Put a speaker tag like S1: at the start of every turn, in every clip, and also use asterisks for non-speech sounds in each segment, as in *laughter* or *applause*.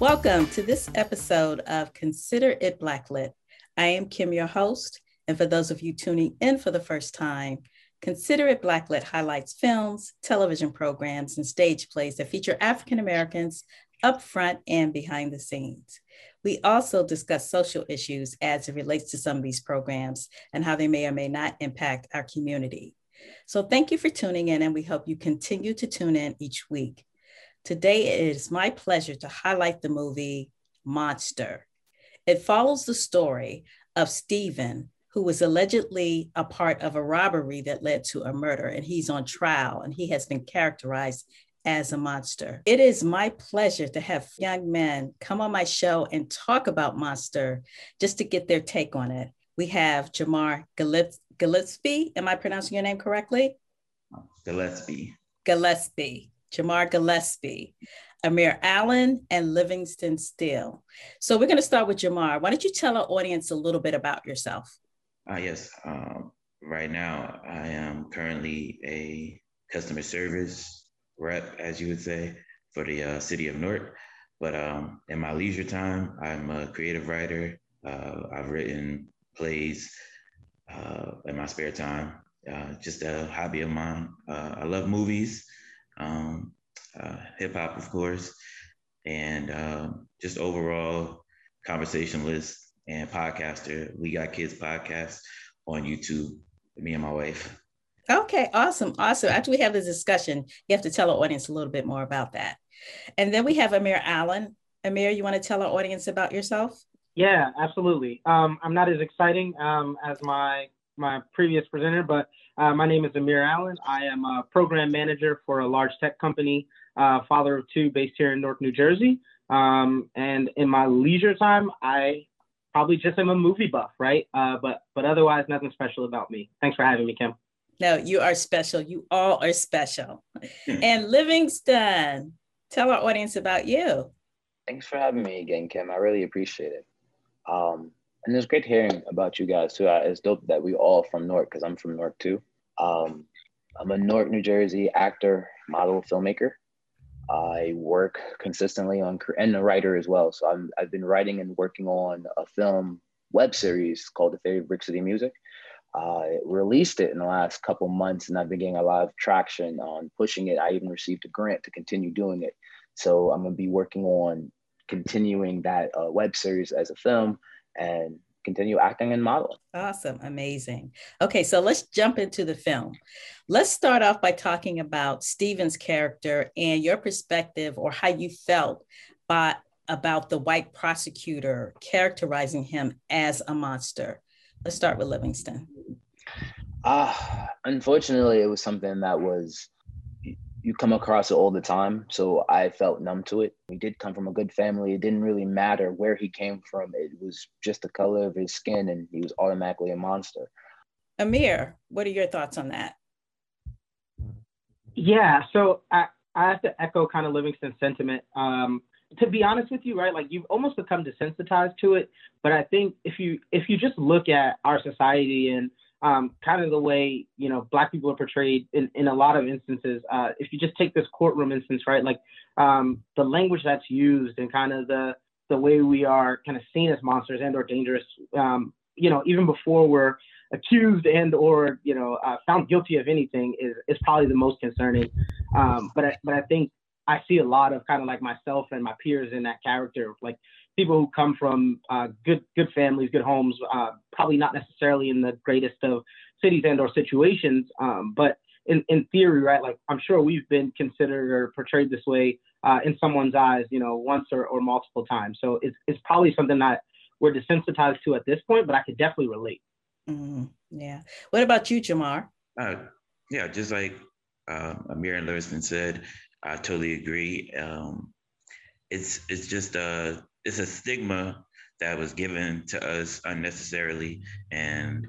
S1: Welcome to this episode of Consider It Blacklit. I am Kim, your host. And for those of you tuning in for the first time, Consider It Blacklit highlights films, television programs, and stage plays that feature African Americans up front and behind the scenes. We also discuss social issues as it relates to some of these programs and how they may or may not impact our community. So, thank you for tuning in, and we hope you continue to tune in each week. Today, it is my pleasure to highlight the movie Monster. It follows the story of Stephen, who was allegedly a part of a robbery that led to a murder, and he's on trial and he has been characterized as a monster. It is my pleasure to have young men come on my show and talk about Monster just to get their take on it. We have Jamar Gillespie. Am I pronouncing your name correctly?
S2: Gillespie.
S1: Gillespie. Jamar Gillespie. Amir Allen and Livingston Steele. So we're going to start with Jamar. Why don't you tell our audience a little bit about yourself?
S2: Uh, yes. Um, right now, I am currently a customer service rep, as you would say, for the uh, city of Newark. But um, in my leisure time, I'm a creative writer. Uh, I've written plays uh, in my spare time. Uh, just a hobby of mine. Uh, I love movies, um, uh, hip hop, of course, and um, just overall conversationalist and podcaster. We Got Kids podcast on YouTube, me and my wife.
S1: Okay, awesome, awesome. After we have this discussion, you have to tell our audience a little bit more about that. And then we have Amir Allen. Amir, you want to tell our audience about yourself?
S3: Yeah, absolutely. Um, I'm not as exciting um, as my my previous presenter, but uh, my name is Amir Allen. I am a program manager for a large tech company, uh, father of two, based here in Newark, New Jersey. Um, and in my leisure time, I probably just am a movie buff, right? Uh, but but otherwise, nothing special about me. Thanks for having me, Kim.
S1: No, you are special. You all are special. and Livingston, tell our audience about you.
S4: Thanks for having me again, Kim. I really appreciate it. Um, and it's great hearing about you guys too. It's dope that we all from Newark because I'm from Newark too. Um, I'm a Newark, New Jersey actor, model, filmmaker. I work consistently on and a writer as well. So I'm, I've been writing and working on a film web series called The Fate of Brick City Music. I released it in the last couple months, and I've been getting a lot of traction on pushing it. I even received a grant to continue doing it. So I'm gonna be working on continuing that uh, web series as a film and continue acting and modeling.
S1: Awesome, amazing. Okay, so let's jump into the film. Let's start off by talking about Steven's character and your perspective or how you felt by, about the white prosecutor characterizing him as a monster. Let's start with Livingston.
S4: Uh, unfortunately, it was something that was you come across it all the time. So I felt numb to it. He did come from a good family. It didn't really matter where he came from. It was just the color of his skin, and he was automatically a monster.
S1: Amir, what are your thoughts on that?
S3: Yeah, so I, I have to echo kind of Livingston's sentiment. Um, to be honest with you, right, like you've almost become desensitized to it. But I think if you if you just look at our society and um, kind of the way you know black people are portrayed in, in a lot of instances. Uh, if you just take this courtroom instance, right, like um, the language that's used and kind of the the way we are kind of seen as monsters and or dangerous, um, you know, even before we're accused and or you know uh, found guilty of anything is is probably the most concerning. Um, but I, but I think I see a lot of kind of like myself and my peers in that character, like people who come from uh, good good families, good homes, uh, probably not necessarily in the greatest of cities and or situations, um, but in, in theory, right? Like I'm sure we've been considered or portrayed this way uh, in someone's eyes, you know, once or, or multiple times. So it's it's probably something that we're desensitized to at this point, but I could definitely relate.
S1: Mm-hmm. Yeah. What about you, Jamar?
S2: Uh, yeah, just like uh, Amir and Livingston said, I totally agree. Um, it's it's just a it's a stigma that was given to us unnecessarily, and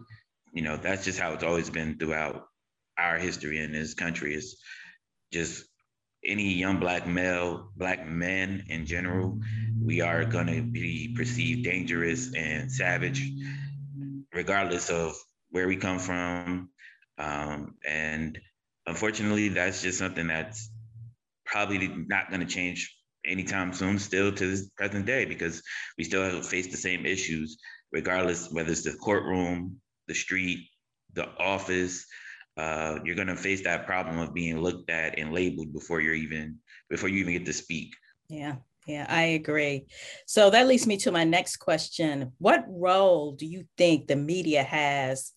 S2: you know that's just how it's always been throughout our history in this country. Is just any young black male, black men in general, we are going to be perceived dangerous and savage, regardless of where we come from. Um, and unfortunately, that's just something that's probably not going to change anytime soon, still to this present day, because we still have faced the same issues, regardless whether it's the courtroom, the street, the office. Uh, you're going to face that problem of being looked at and labeled before you're even before you even get to speak.
S1: Yeah, yeah, I agree. So that leads me to my next question. What role do you think the media has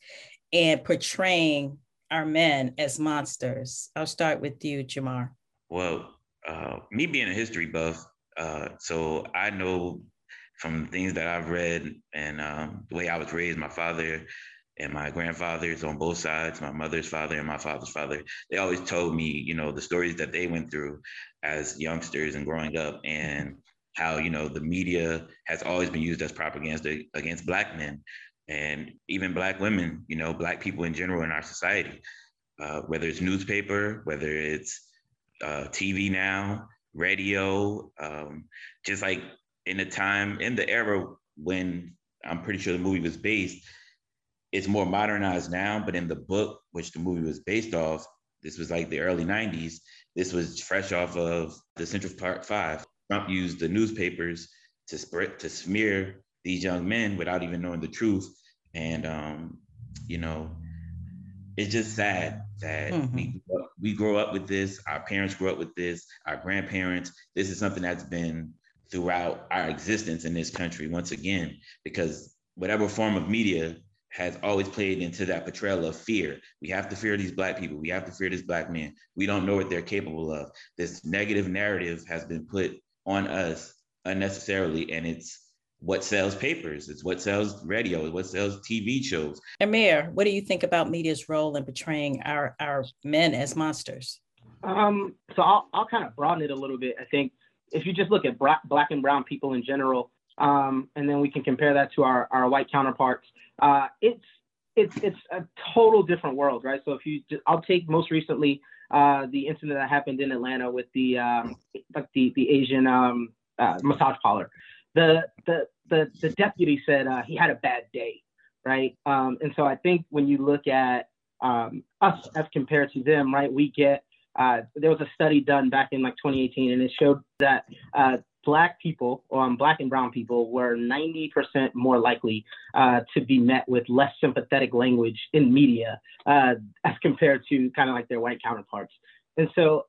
S1: in portraying our men as monsters? I'll start with you, Jamar.
S2: Well, uh, me being a history buff, uh, so I know from things that I've read and um, the way I was raised, my father and my grandfathers on both sides, my mother's father and my father's father, they always told me, you know, the stories that they went through as youngsters and growing up and how, you know, the media has always been used as propaganda against black men and even black women, you know, black people in general in our society, uh, whether it's newspaper, whether it's uh, TV now, radio, um, just like in the time, in the era when I'm pretty sure the movie was based, it's more modernized now, but in the book, which the movie was based off, this was like the early 90s. This was fresh off of the Central Park Five. Trump used the newspapers to spread to smear these young men without even knowing the truth. And um, you know, it's just sad that mm-hmm. we we grow up with this. Our parents grew up with this. Our grandparents. This is something that's been throughout our existence in this country. Once again, because whatever form of media has always played into that portrayal of fear. We have to fear these black people. We have to fear this black man. We don't know what they're capable of. This negative narrative has been put on us unnecessarily, and it's what sells papers. It's what sells radio. It's what sells TV shows.
S1: Amir, what do you think about media's role in portraying our our men as monsters?
S3: Um, so I'll I'll kind of broaden it a little bit. I think if you just look at black, black and brown people in general, um, and then we can compare that to our, our white counterparts. Uh, it's it's it's a total different world, right? So if you, just, I'll take most recently uh, the incident that happened in Atlanta with the um, like the the Asian um, uh, massage parlor. The the the the deputy said uh, he had a bad day, right? Um, and so I think when you look at um, us as compared to them, right, we get uh, there was a study done back in like 2018, and it showed that uh, black people, um, black and brown people, were 90% more likely uh, to be met with less sympathetic language in media uh, as compared to kind of like their white counterparts. And so,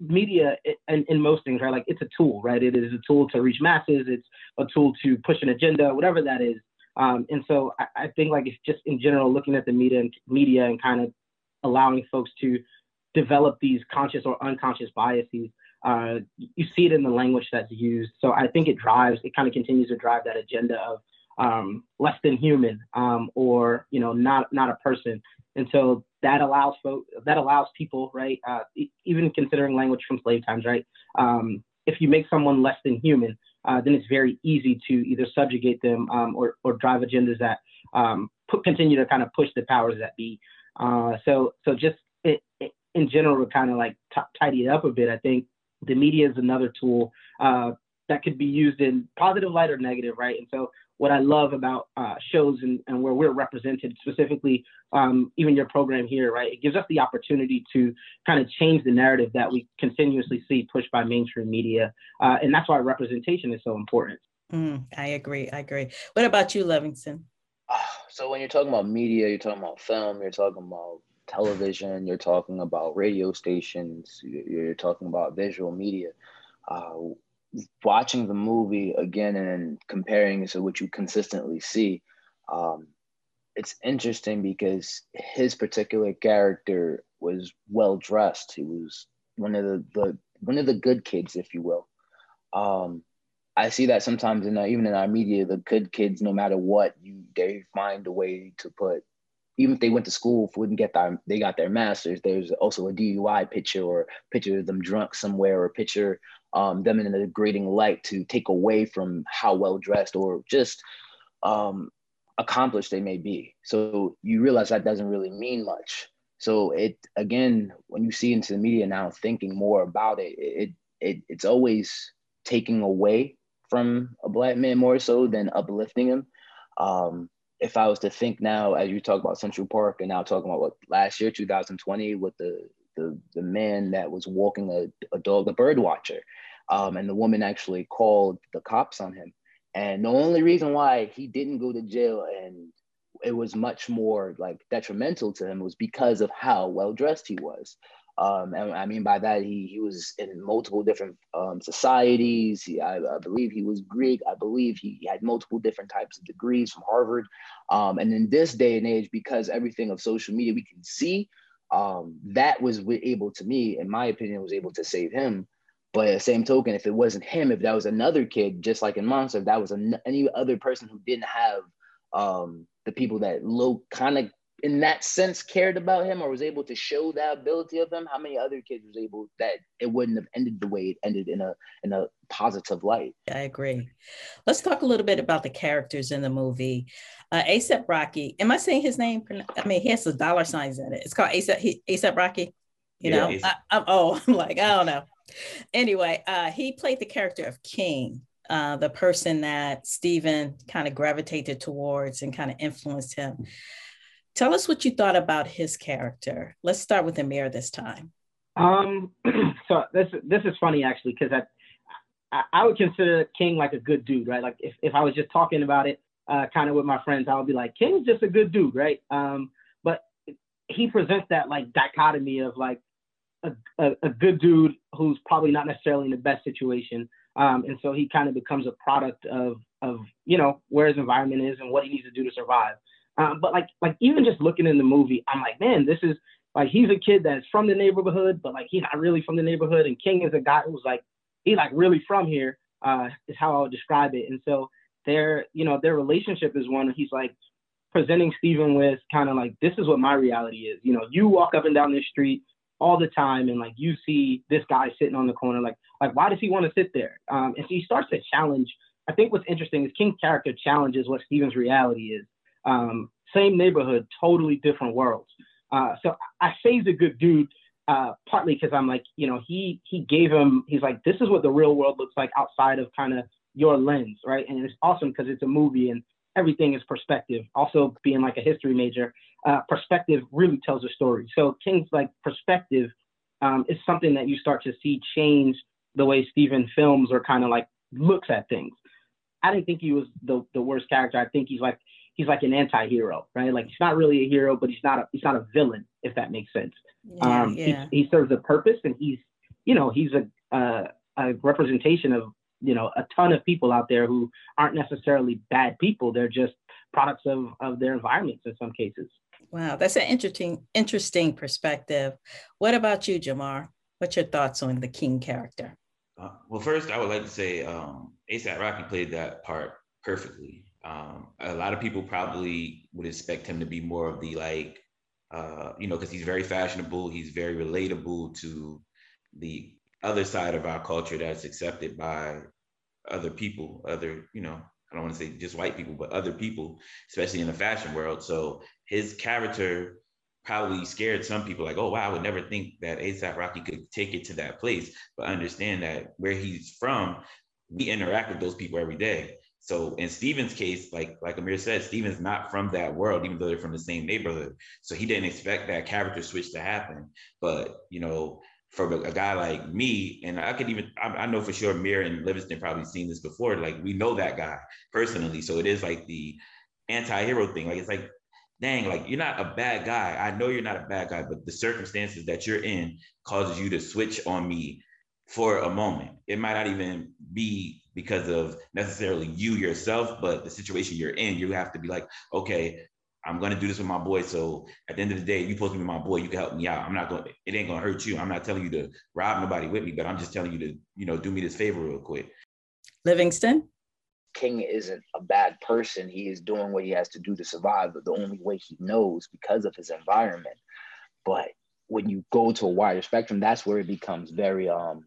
S3: media and in, most things, right? Like it's a tool, right? It is a tool to reach masses. It's a tool to push an agenda, whatever that is. Um, and so, I, I think like it's just in general looking at the media and media and kind of allowing folks to develop these conscious or unconscious biases uh, you see it in the language that's used. So I think it drives, it kind of continues to drive that agenda of um, less than human um, or you know not not a person. And so that allows that allows people, right? Uh, even considering language from slave times, right? Um, if you make someone less than human, uh, then it's very easy to either subjugate them um, or or drive agendas that um, put, continue to kind of push the powers that be. Uh, so so just it, it, in general, to kind of like t- tidy it up a bit, I think the media is another tool uh, that could be used in positive light or negative, right? And so what I love about uh, shows and, and, where we're represented, specifically um, even your program here, right? It gives us the opportunity to kind of change the narrative that we continuously see pushed by mainstream media. Uh, and that's why representation is so important.
S1: Mm, I agree. I agree. What about you, Livingston? *sighs*
S4: So when you're talking about media, you're talking about film, you're talking about television, you're talking about radio stations, you're talking about visual media. Uh, watching the movie again and comparing it to what you consistently see, um, it's interesting because his particular character was well dressed. He was one of the, the one of the good kids, if you will. Um, I see that sometimes in even in our media, the good kids, no matter what, you they find a way to put even if they went to school wouldn't get their they got their masters there's also a dui picture or picture of them drunk somewhere or picture um, them in a degrading light to take away from how well dressed or just um, accomplished they may be. So you realize that doesn't really mean much. So it again when you see into the media now thinking more about it it, it it's always taking away from a black man more so than uplifting him. Um, if I was to think now, as you talk about Central Park, and now talking about what last year, 2020, with the the, the man that was walking a, a dog, the bird watcher, um, and the woman actually called the cops on him. And the only reason why he didn't go to jail and it was much more like detrimental to him was because of how well dressed he was. Um, and I mean by that he he was in multiple different um, societies. He, I, I, believe he was Greek. I believe he had multiple different types of degrees from Harvard. Um, and in this day and age, because everything of social media we can see, um, that was able to me, in my opinion, was able to save him. But at the same token, if it wasn't him, if that was another kid, just like in Monster, if that was an, any other person who didn't have um, the people that low kind of in that sense cared about him or was able to show that ability of him, how many other kids was able that it wouldn't have ended the way it ended in a in a positive light.
S1: I agree. Let's talk a little bit about the characters in the movie. Uh, ASAP Rocky. Am I saying his name? I mean, he has the dollar signs in it. It's called ASAP ASAP Rocky. You yeah, know, I, I'm, oh, *laughs* I'm like I don't know. Anyway, uh, he played the character of King. Uh, the person that Stephen kind of gravitated towards and kind of influenced him. Tell us what you thought about his character. Let's start with Amir this time.
S3: Um, *clears throat* so this this is funny actually because I, I, I would consider King like a good dude, right? Like if, if I was just talking about it, uh, kind of with my friends, I would be like, King's just a good dude, right? Um, but he presents that like dichotomy of like a, a, a good dude who's probably not necessarily in the best situation, um, and so he kind of becomes a product of of you know where his environment is and what he needs to do to survive. Um, but like like even just looking in the movie, I'm like, man, this is like he's a kid that's from the neighborhood, but like he's not really from the neighborhood. And King is a guy who's like he's like really from here. Uh, is how I would describe it. And so their you know their relationship is one. He's like presenting Stephen with kind of like this is what my reality is. You know, you walk up and down this street all the time and like you see this guy sitting on the corner like like why does he want to sit there um, and so he starts to challenge i think what's interesting is king's character challenges what Steven's reality is um, same neighborhood, totally different worlds. Uh, so I say he's a good dude, uh, partly because I'm like, you know, he he gave him, he's like, this is what the real world looks like outside of kind of your lens, right? And it's awesome because it's a movie and everything is perspective. Also, being like a history major, uh, perspective really tells a story. So King's like perspective um, is something that you start to see change the way Stephen films or kind of like looks at things. I didn't think he was the the worst character. I think he's like he's like an anti-hero, right? Like he's not really a hero, but he's not a he's not a villain, if that makes sense. Yeah, um, yeah. He, he, serves a purpose, and he's you know he's a uh, a representation of you know a ton of people out there who aren't necessarily bad people. They're just products of of their environments in some cases.
S1: Wow, that's an interesting interesting perspective. What about you, Jamar? What's your thoughts on the King character?
S2: Uh, well, first, I would like to say um, ASAP Rocky played that part perfectly. Um, a lot of people probably would expect him to be more of the like, uh, you know, because he's very fashionable, he's very relatable to the other side of our culture that's accepted by other people, other, you know, I don't want to say just white people, but other people, especially in the fashion world. So his character probably scared some people like, oh wow, I would never think that ASAP Rocky could take it to that place. But understand that where he's from, we interact with those people every day. So in Steven's case, like like Amir said, Steven's not from that world, even though they're from the same neighborhood. So he didn't expect that character switch to happen. But you know, for a guy like me, and I could even I, I know for sure Mir and Livingston probably seen this before. Like we know that guy personally, so it is like the anti-hero thing. Like it's like, dang, like you're not a bad guy. I know you're not a bad guy, but the circumstances that you're in causes you to switch on me for a moment. It might not even be because of necessarily you yourself, but the situation you're in, you have to be like, okay, I'm gonna do this with my boy. So at the end of the day, you supposed to be my boy. You can help me out. I'm not going. To It ain't gonna hurt you. I'm not telling you to rob nobody with me, but I'm just telling you to, you know, do me this favor real quick.
S1: Livingston.
S4: King isn't a bad person. He is doing what he has to do to survive, but the only way he knows because of his environment. But when you go to a wider spectrum, that's where it becomes very um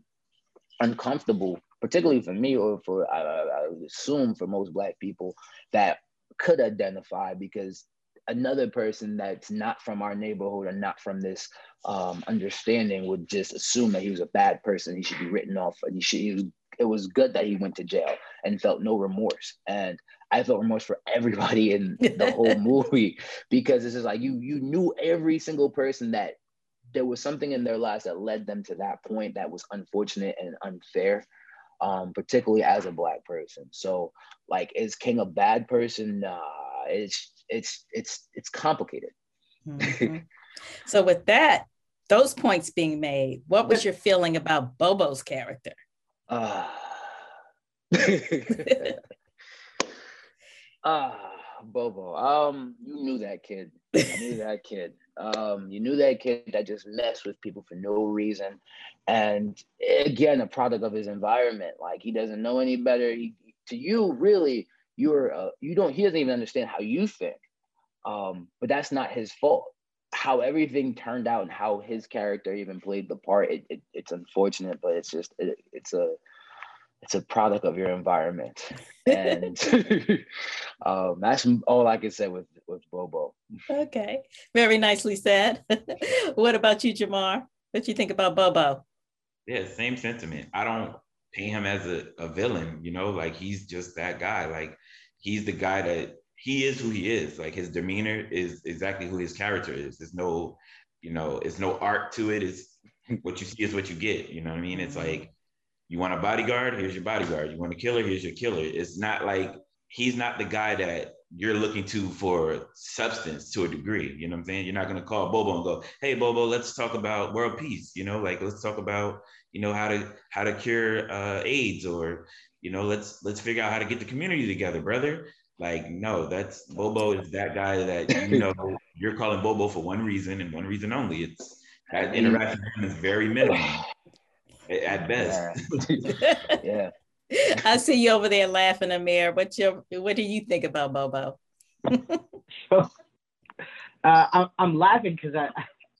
S4: uncomfortable particularly for me or for I, I assume for most black people that could identify because another person that's not from our neighborhood or not from this um, understanding would just assume that he was a bad person. He should be written off. And he should. He was, it was good that he went to jail and felt no remorse. And I felt remorse for everybody in the whole *laughs* movie because this is like you you knew every single person that there was something in their lives that led them to that point that was unfortunate and unfair um, particularly as a black person. So, like, is King a bad person? Nah, it's it's it's it's complicated.
S1: Mm-hmm. *laughs* so, with that, those points being made, what was your feeling about Bobo's character? Uh, *laughs* *laughs*
S4: ah, Bobo. Um, you knew that kid. I knew that kid. Um, you knew that kid that just messed with people for no reason, and again, a product of his environment. Like he doesn't know any better. He, to you, really, you're uh, you don't. He doesn't even understand how you think. Um, but that's not his fault. How everything turned out and how his character even played the part, it, it it's unfortunate, but it's just it, it's a it's a product of your environment and *laughs* *laughs* um, that's all i can say with with bobo
S1: okay very nicely said *laughs* what about you jamar what you think about bobo
S2: yeah same sentiment i don't paint him as a, a villain you know like he's just that guy like he's the guy that he is who he is like his demeanor is exactly who his character is there's no you know it's no art to it it's what you see is what you get you know what i mean it's mm-hmm. like you want a bodyguard? Here's your bodyguard. You want a killer? Here's your killer. It's not like he's not the guy that you're looking to for substance to a degree. You know what I'm saying? You're not gonna call Bobo and go, "Hey, Bobo, let's talk about world peace." You know, like let's talk about you know how to how to cure uh, AIDS or you know let's let's figure out how to get the community together, brother. Like no, that's Bobo is that guy that you *laughs* know you're calling Bobo for one reason and one reason only. It's that interaction is very minimal *sighs* at best.
S4: Yeah. *laughs* *laughs* yeah.
S1: I see you over there laughing, Amir. What your what do you think about Bobo?
S3: so, *laughs* uh, I'm, I'm laughing because I,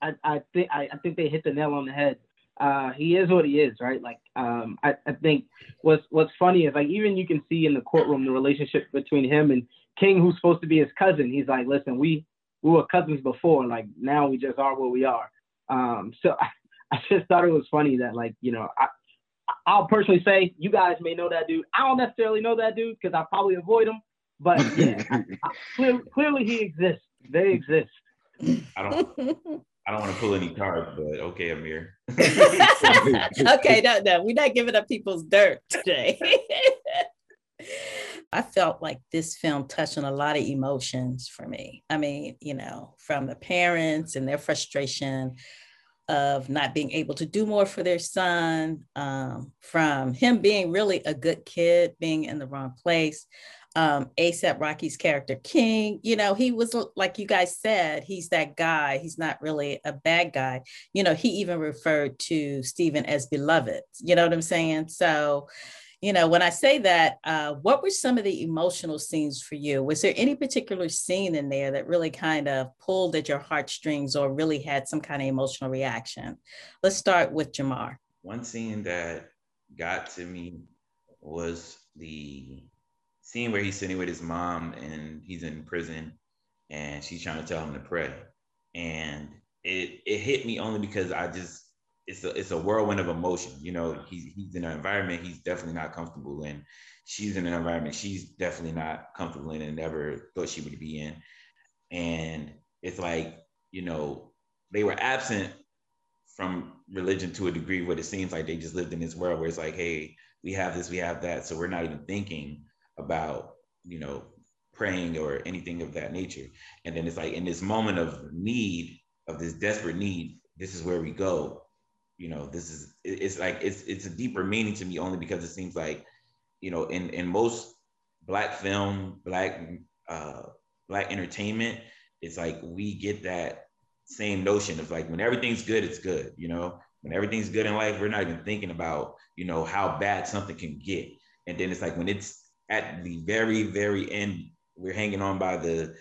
S3: I I think I, I think they hit the nail on the head. Uh, he is what he is, right? Like, um, I, I think what's what's funny is like even you can see in the courtroom the relationship between him and King, who's supposed to be his cousin. He's like, listen, we we were cousins before, and like now we just are what we are. Um, so *laughs* I, I just thought it was funny that like you know I I'll personally say you guys may know that dude. I don't necessarily know that dude because I probably avoid him, but *laughs* yeah, I, I, clearly, clearly he exists. They exist.
S2: I don't. I don't want to pull any cards, but okay, Amir. *laughs*
S1: okay, no, no, we're not giving up people's dirt today. *laughs* I felt like this film touched on a lot of emotions for me. I mean, you know, from the parents and their frustration of not being able to do more for their son, um, from him being really a good kid, being in the wrong place. Um, ASAP Rocky's character King, you know, he was like you guys said, he's that guy. He's not really a bad guy. You know, he even referred to Stephen as beloved. You know what I'm saying? So, you know, when I say that, uh, what were some of the emotional scenes for you? Was there any particular scene in there that really kind of pulled at your heartstrings or really had some kind of emotional reaction? Let's start with Jamar.
S2: One scene that got to me was the scene where he's sitting with his mom and he's in prison and she's trying to tell him to pray. And it, it hit me only because I just it's a it's a whirlwind of emotion. You know, he's he's in an environment he's definitely not comfortable in. She's in an environment she's definitely not comfortable in and never thought she would be in. And it's like, you know, they were absent from religion to a degree where it seems like they just lived in this world where it's like, hey, we have this, we have that. So we're not even thinking about, you know, praying or anything of that nature. And then it's like in this moment of need, of this desperate need, this is where we go you know this is it's like it's it's a deeper meaning to me only because it seems like you know in in most black film black uh black entertainment it's like we get that same notion of like when everything's good it's good you know? When everything's good in life we're not even thinking about you know how bad something can get. And then it's like when it's at the very very end we're hanging on by the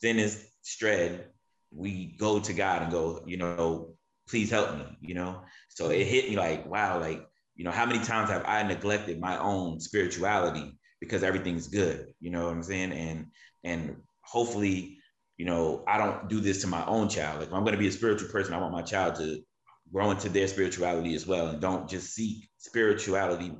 S2: thinnest thread we go to god and go you know please help me, you know? So it hit me like, wow, like, you know, how many times have I neglected my own spirituality because everything's good, you know what I'm saying? And and hopefully, you know, I don't do this to my own child. Like if I'm gonna be a spiritual person, I want my child to grow into their spirituality as well and don't just seek spirituality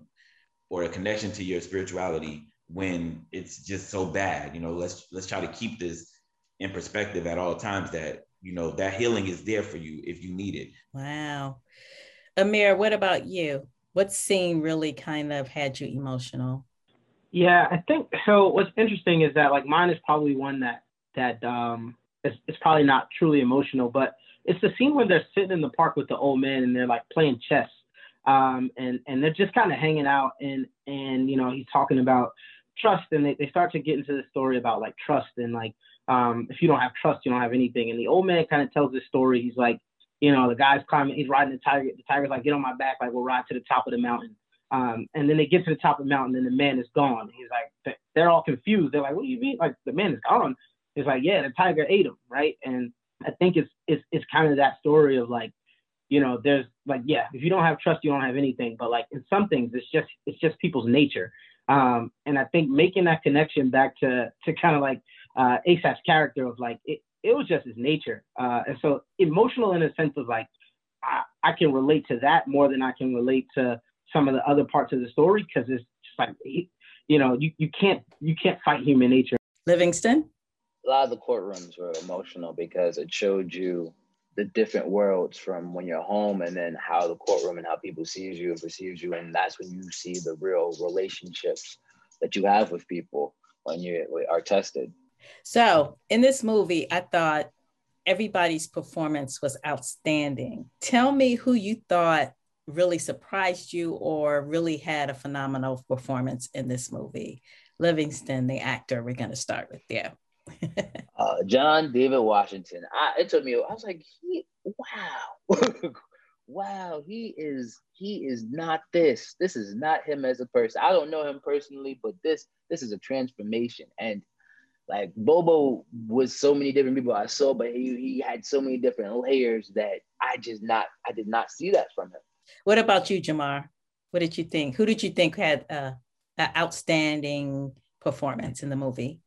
S2: or a connection to your spirituality when it's just so bad. You know, let's let's try to keep this in perspective at all times that you know that healing is there for you if you need it
S1: wow amir what about you What scene really kind of had you emotional?
S3: Yeah, I think so. What's interesting is that like mine is probably one that that um it's, it's probably not truly emotional, but it's the scene where they're sitting in the park with the old man and they're like playing chess, um and and they're just kind of hanging out and and you know he's talking about trust and they, they start to get into the story about like trust and like um if you don't have trust you don't have anything and the old man kind of tells this story he's like you know the guy's climbing he's riding the tiger the tiger's like get on my back like we'll ride to the top of the mountain um, and then they get to the top of the mountain and the man is gone. He's like, they're all confused. They're like, what do you mean? Like the man is gone. He's like, yeah, the tiger ate him, right? And I think it's it's it's kind of that story of like, you know, there's like, yeah, if you don't have trust, you don't have anything. But like in some things, it's just it's just people's nature. Um, and I think making that connection back to to kind of like uh, ASAP's character of like it, it was just his nature. Uh, and so emotional in a sense of like I, I can relate to that more than I can relate to some of the other parts of the story because it's just like you know you, you can't you can't fight human nature.
S1: Livingston?
S4: A lot of the courtrooms were emotional because it showed you the different worlds from when you're home and then how the courtroom and how people sees you and perceives you. And that's when you see the real relationships that you have with people when you are tested
S1: so in this movie i thought everybody's performance was outstanding tell me who you thought really surprised you or really had a phenomenal performance in this movie? Livingston, the actor, we're going to start with you. *laughs*
S4: uh, John David Washington. I, it took me. I was like, he, wow, *laughs* wow. He is. He is not this. This is not him as a person. I don't know him personally, but this. This is a transformation. And like Bobo was so many different people I saw, but he he had so many different layers that I just not. I did not see that from him.
S1: What about you, Jamar? What did you think? Who did you think had uh, an outstanding performance in the movie?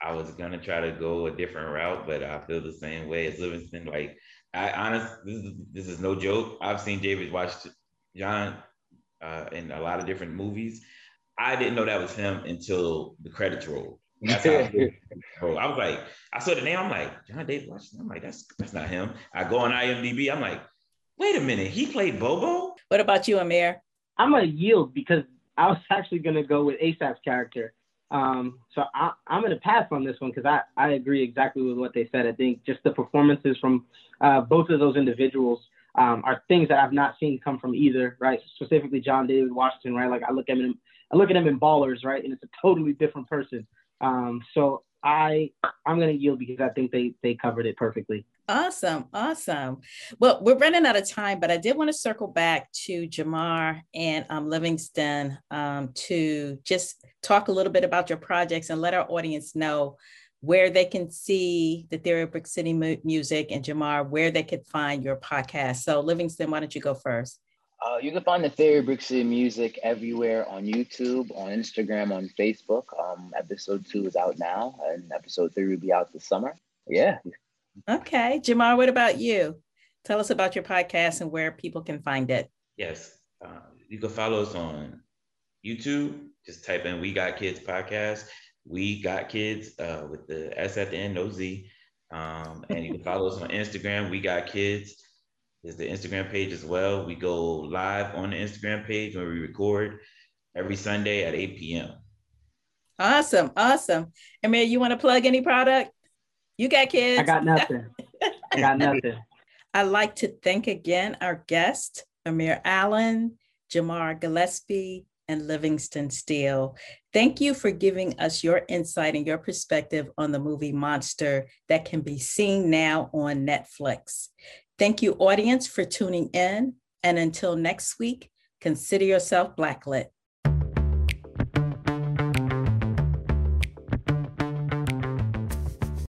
S2: I was gonna try to go a different route, but I feel the same way as Livingston. Like, I honest, this is this is no joke. I've seen David watch John uh, in a lot of different movies. I didn't know that was him until the credits rolled. That's how I *laughs* was like, I saw the name. I'm like, John David Washington. I'm like, that's that's not him. I go on IMDb. I'm like, Wait a minute, he played Bobo?
S1: What about you, Amir?
S3: I'm gonna yield because I was actually gonna go with ASAP's character. Um, so I, am gonna pass on this one because I, I agree exactly with what they said. I think just the performances from uh, both of those individuals um, are things that I've not seen come from either, right? Specifically John David Washington, right? Like I look at him, I look at him in Ballers, right, and it's a totally different person. Um, so I I'm gonna yield because I think they they covered it perfectly.
S1: Awesome, awesome. Well, we're running out of time, but I did want to circle back to Jamar and um, Livingston um, to just talk a little bit about your projects and let our audience know where they can see the Theory of Brick City mu- music and Jamar, where they could find your podcast. So, Livingston, why don't you go first?
S4: Uh, you can find the Theory Brick City music everywhere on YouTube, on Instagram, on Facebook. Um, episode two is out now, and episode three will be out this summer. Yeah.
S1: Okay. Jamar, what about you? Tell us about your podcast and where people can find it.
S2: Yes. Uh, you can follow us on YouTube. Just type in We Got Kids podcast. We Got Kids uh, with the S at the end, no Z. Um, and you can follow us on Instagram. We Got Kids is the Instagram page as well. We go live on the Instagram page when we record every Sunday at 8 p.m.
S1: Awesome. Awesome. Amir, you want to plug any product? You got kids?
S3: I got nothing. I got *laughs* nothing.
S1: I'd like to thank again our guest, Amir Allen, Jamar Gillespie, and Livingston Steele. Thank you for giving us your insight and your perspective on the movie Monster that can be seen now on Netflix. Thank you, audience, for tuning in. And until next week, consider yourself blacklit.